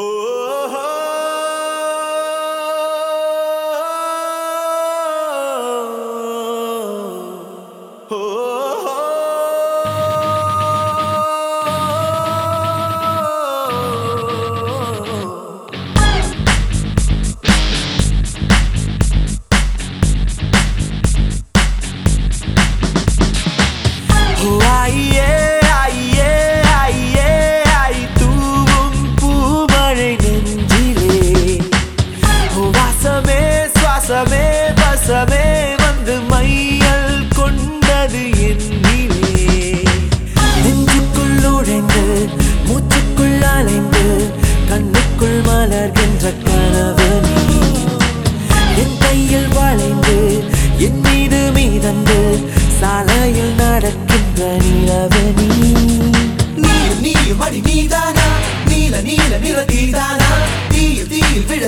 Oh. வசமே வந்து மையல் கொண்டது என்னிலே. நெஞ்சுக்குள் நுழைந்து மூச்சுக்குள் அலைந்து கண்ணுக்குள் மலர்கின்ற கனவு என் கையில் வளைந்து என் மீது மீதந்து சாலையில் நடக்கின்ற நிலவு நீ. நீயும் நீயும் நீதானா? நீல நீல நிற தீதானா தீயில் தீயில் விழ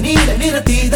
நிற தீதானா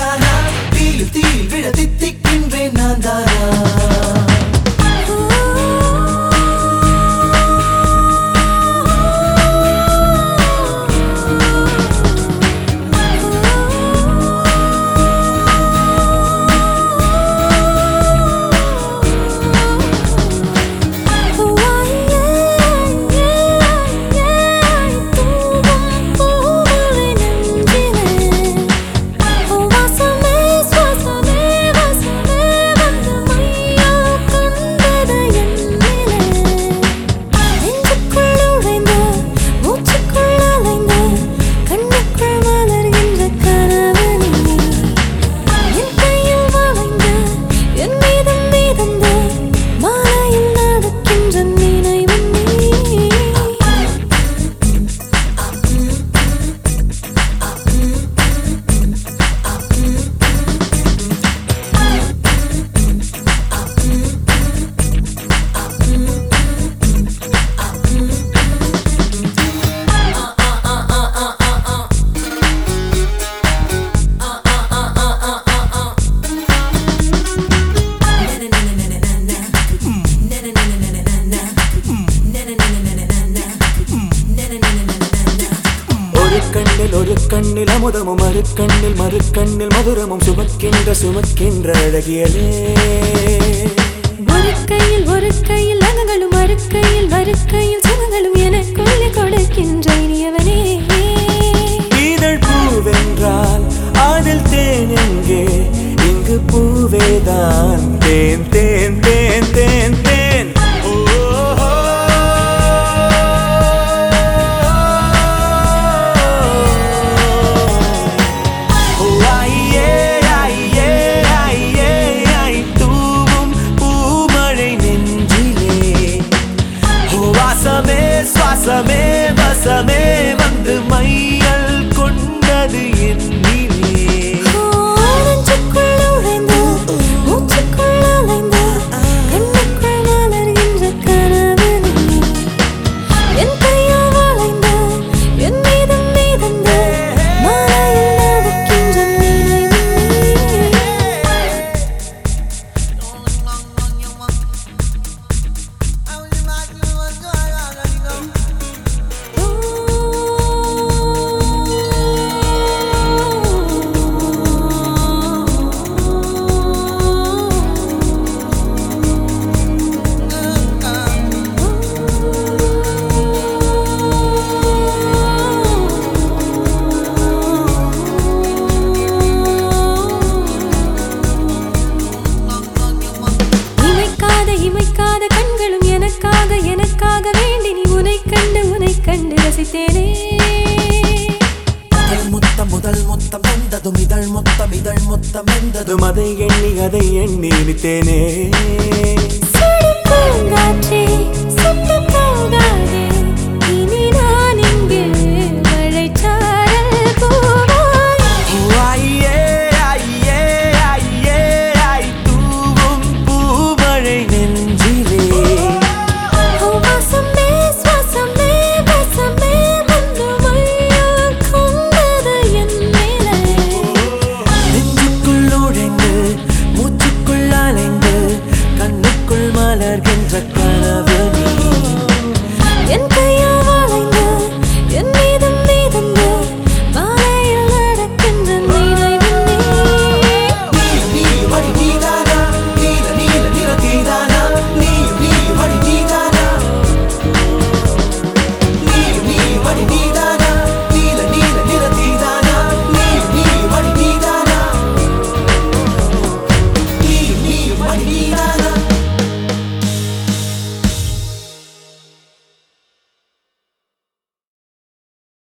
அமுதமும் மறு கண்ணில் மறு கண்ணில் மதுரமும் சுமக்கின்ற சுமக்கின்ற அழகியலே. ஒரு கையில் ஒரு கையில் அகங்களும் மறு கையில் மறு கையில் சுகங்களும் எனக்குள்ளே கொடுக்கின்ற இனியவனே. இதழ் பூவென்றால் அதில் தேன் எங்கே? இங்கு பூவேதான் தேன் தேன் தேன். Bésame இமைக்காத கண்களும் எனக்காக எனக்காக வேண்டி நீ உனை கண்டு உனை கண்டு ரசித்தேனே. முத்தம் முதல் முத்தம் எந்ததும் இதழ் முத்தம் இதழ் முத்தம் எந்ததும் அதை எண்ணி அதை எண்ணி இனித்தேனே. காற்றே